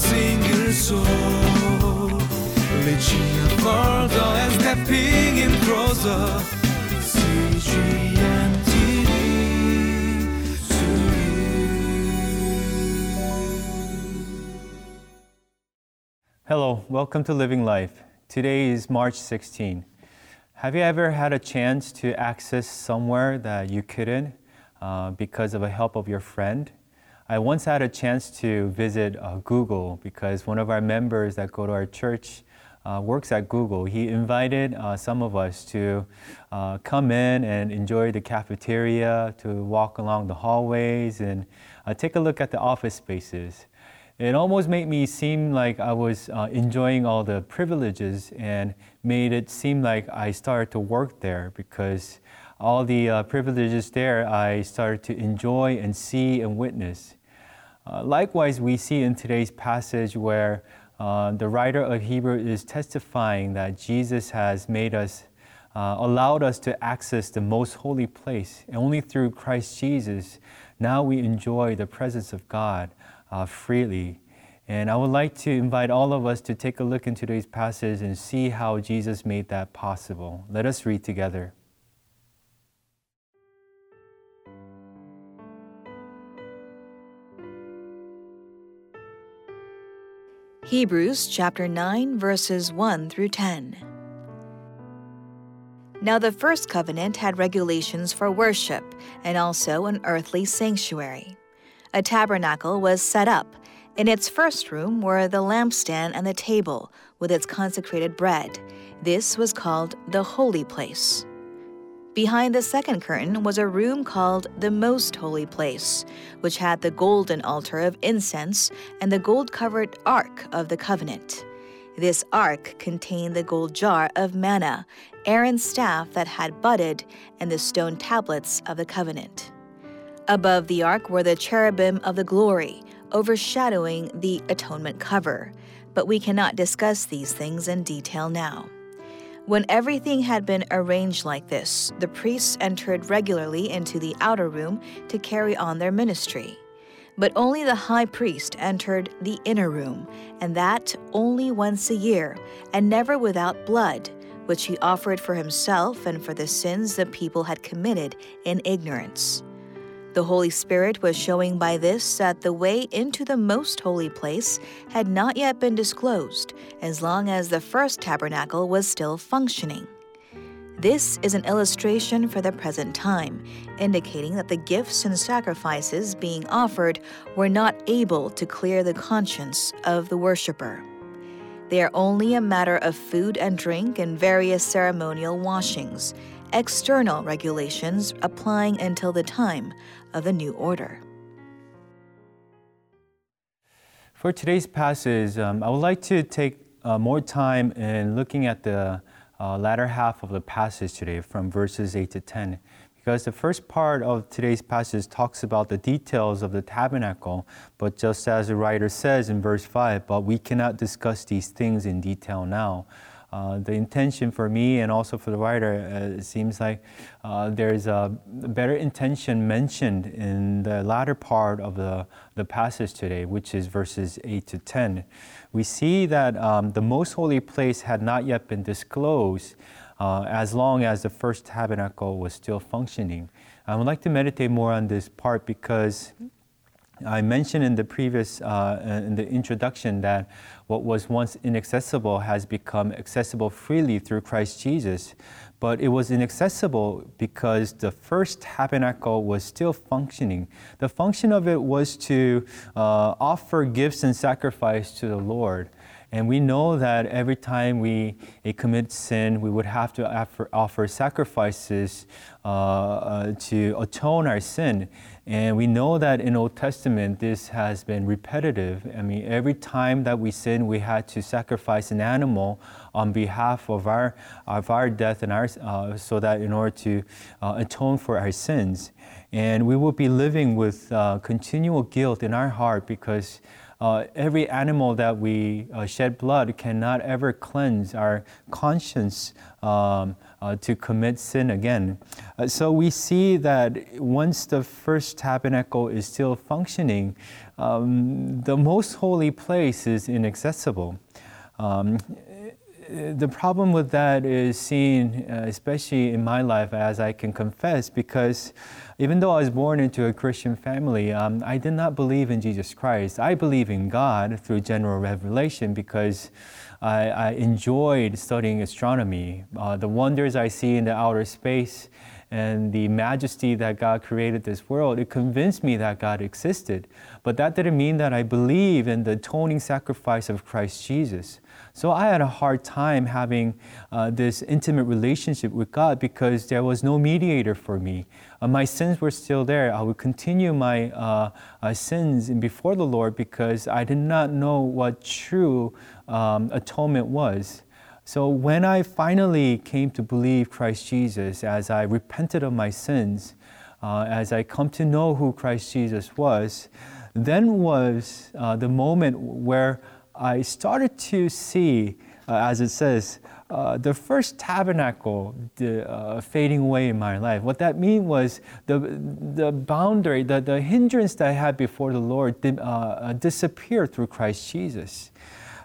single soul. And stepping in closer. Hello, welcome to Living Life. Today is March 16. Have you ever had a chance to access somewhere that you couldn't uh, because of a help of your friend? I once had a chance to visit uh, Google because one of our members that go to our church uh, works at Google. He invited uh, some of us to uh, come in and enjoy the cafeteria, to walk along the hallways, and uh, take a look at the office spaces it almost made me seem like I was uh, enjoying all the privileges and made it seem like I started to work there because all the uh, privileges there I started to enjoy and see and witness. Uh, likewise, we see in today's passage where uh, the writer of Hebrew is testifying that Jesus has made us, uh, allowed us to access the most holy place. And only through Christ Jesus, now we enjoy the presence of God uh, freely. And I would like to invite all of us to take a look in today's passage and see how Jesus made that possible. Let us read together. Hebrews chapter 9, verses 1 through 10. Now, the first covenant had regulations for worship and also an earthly sanctuary a tabernacle was set up. In its first room were the lampstand and the table with its consecrated bread. This was called the holy place. Behind the second curtain was a room called the Most Holy Place, which had the golden altar of incense and the gold covered Ark of the Covenant. This ark contained the gold jar of manna, Aaron's staff that had budded, and the stone tablets of the covenant. Above the ark were the cherubim of the glory, overshadowing the atonement cover, but we cannot discuss these things in detail now. When everything had been arranged like this, the priests entered regularly into the outer room to carry on their ministry. But only the high priest entered the inner room, and that only once a year, and never without blood, which he offered for himself and for the sins the people had committed in ignorance. The Holy Spirit was showing by this that the way into the most holy place had not yet been disclosed, as long as the first tabernacle was still functioning. This is an illustration for the present time, indicating that the gifts and sacrifices being offered were not able to clear the conscience of the worshiper. They are only a matter of food and drink and various ceremonial washings, external regulations applying until the time of the new order. For today's passage, um, I would like to take uh, more time in looking at the uh, latter half of the passage today from verses 8 to 10 because the first part of today's passage talks about the details of the tabernacle, but just as the writer says in verse 5, but we cannot discuss these things in detail now. Uh, the intention for me and also for the writer, uh, it seems like uh, there's a better intention mentioned in the latter part of the, the passage today, which is verses 8 to 10. We see that um, the most holy place had not yet been disclosed uh, as long as the first tabernacle was still functioning. I would like to meditate more on this part because I mentioned in the previous, uh, in the introduction, that what was once inaccessible has become accessible freely through Christ Jesus. But it was inaccessible because the first tabernacle was still functioning. The function of it was to uh, offer gifts and sacrifice to the Lord. And we know that every time we commit sin, we would have to offer, offer sacrifices uh, uh, to atone our sin. And we know that in Old Testament, this has been repetitive. I mean, every time that we sin, we had to sacrifice an animal on behalf of our, of our death and our, uh, so that in order to uh, atone for our sins. And we will be living with uh, continual guilt in our heart because uh, every animal that we uh, shed blood cannot ever cleanse our conscience um, uh, to commit sin again. Uh, so we see that once the first tabernacle is still functioning, um, the most holy place is inaccessible. Um, the problem with that is seen, uh, especially in my life, as I can confess, because even though I was born into a Christian family, um, I did not believe in Jesus Christ. I believe in God through general revelation because I, I enjoyed studying astronomy. Uh, the wonders I see in the outer space and the majesty that God created this world, it convinced me that God existed. But that didn't mean that I believe in the atoning sacrifice of Christ Jesus. So I had a hard time having uh, this intimate relationship with God because there was no mediator for me. Uh, my sins were still there. I would continue my uh, uh sins before the Lord because I did not know what true um, atonement was. So when I finally came to believe Christ Jesus, as I repented of my sins, uh, as I come to know who Christ Jesus was, then was uh, the moment where I started to see, uh, as it says, uh, the first tabernacle uh, fading away in my life. What that meant was the, the boundary, the, the hindrance that I had before the Lord uh, disappeared through Christ Jesus.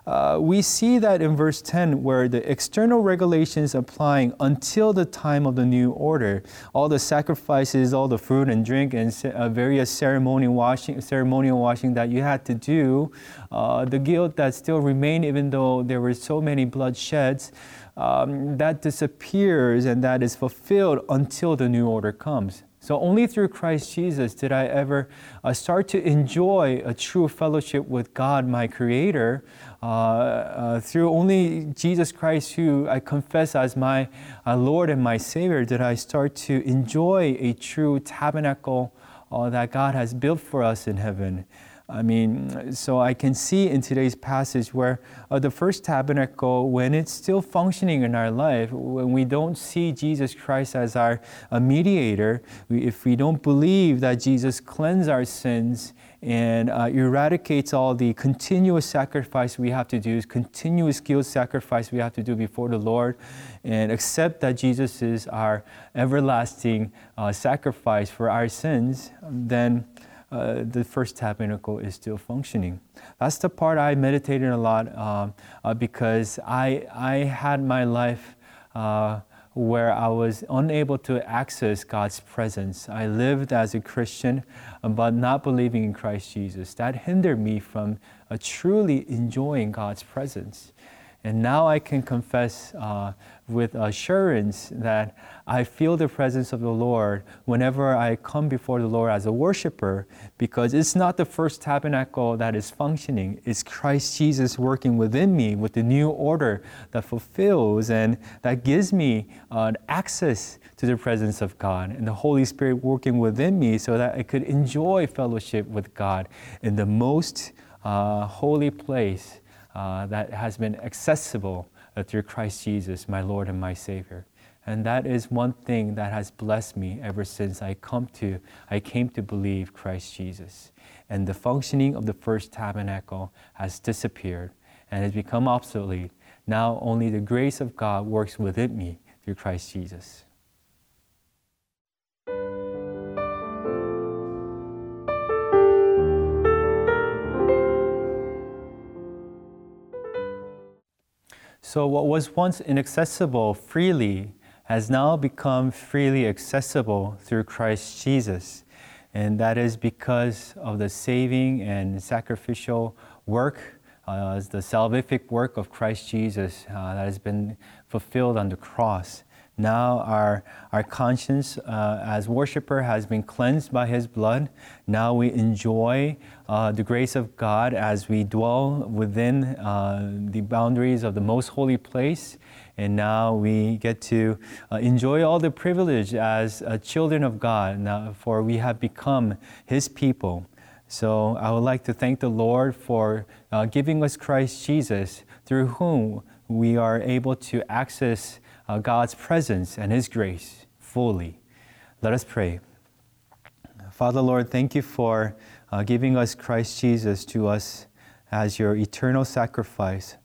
Uh, we see that in verse 10 where the external regulations applying until the time of the new order. All the sacrifices all the food and drink and uh, various ceremonial washing ceremonial washing that you had to do uh, the guilt that still remained even though there were so many bloodsheds um, that disappears and that is fulfilled until the new order comes so only through Christ Jesus did I ever uh, start to enjoy a true fellowship with God, my Creator, uh, uh, through only Jesus Christ, who I confess as my uh, Lord and my Savior, did I start to enjoy a true tabernacle uh, that God has built for us in heaven. I mean, so I can see in today's passage where uh, the first tabernacle, when it's still functioning in our life, when we don't see Jesus Christ as our mediator, we, if we don't believe that Jesus cleansed our sins and uh, eradicates all the continuous sacrifice we have to do, continuous guilt sacrifice we have to do before the Lord, and accept that Jesus is our everlasting uh, sacrifice for our sins, then uh, the first tabernacle is still functioning. That's the part I meditated a lot um, uh, because I, I had my life uh, where I was unable to access God's presence. I lived as a Christian, but not believing in Christ Jesus. That hindered me from uh, truly enjoying God's presence. And now I can confess uh, with assurance that I feel the presence of the Lord whenever I come before the Lord as a worshiper because it's not the first tabernacle that is functioning. It's Christ Jesus working within me with the new order that fulfills and that gives me uh, access to the presence of God and the Holy Spirit working within me so that I could enjoy fellowship with God in the most uh, holy place uh, that has been accessible uh, through Christ Jesus, my Lord and my Savior. And that is one thing that has blessed me ever since I come to I came to believe Christ Jesus. And the functioning of the first tabernacle has disappeared and has become obsolete. Now only the grace of God works within me through Christ Jesus. So, what was once inaccessible freely has now become freely accessible through Christ Jesus. And that is because of the saving and sacrificial work, uh, the salvific work of Christ Jesus uh, that has been fulfilled on the cross. Now our, our conscience uh, as worshiper has been cleansed by his blood. Now we enjoy uh, the grace of God as we dwell within uh, the boundaries of the most holy place. And now we get to uh, enjoy all the privilege as uh, children of God, now, for we have become his people. So I would like to thank the Lord for uh, giving us Christ Jesus, through whom we are able to access uh, God's presence and His grace fully. Let us pray. Father, Lord, thank you for uh, giving us Christ Jesus to us as your eternal sacrifice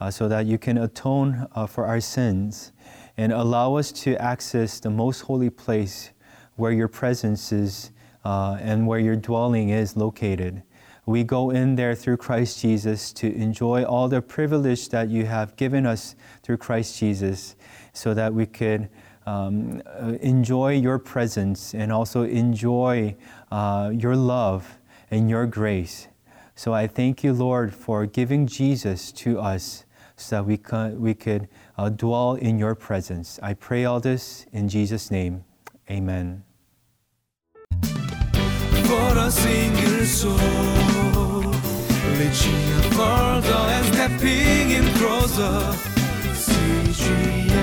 uh, so that you can atone uh, for our sins and allow us to access the most holy place where your presence is uh, and where your dwelling is located. We go in there through Christ Jesus to enjoy all the privilege that you have given us through Christ Jesus so that we could um, uh, enjoy your presence and also enjoy uh, your love and your grace. So I thank you, Lord, for giving Jesus to us so that we, could, we could uh, dwell in your presence. I pray all this in Jesus' name. Amen. For a single soul, reaching further and stepping in closer. CG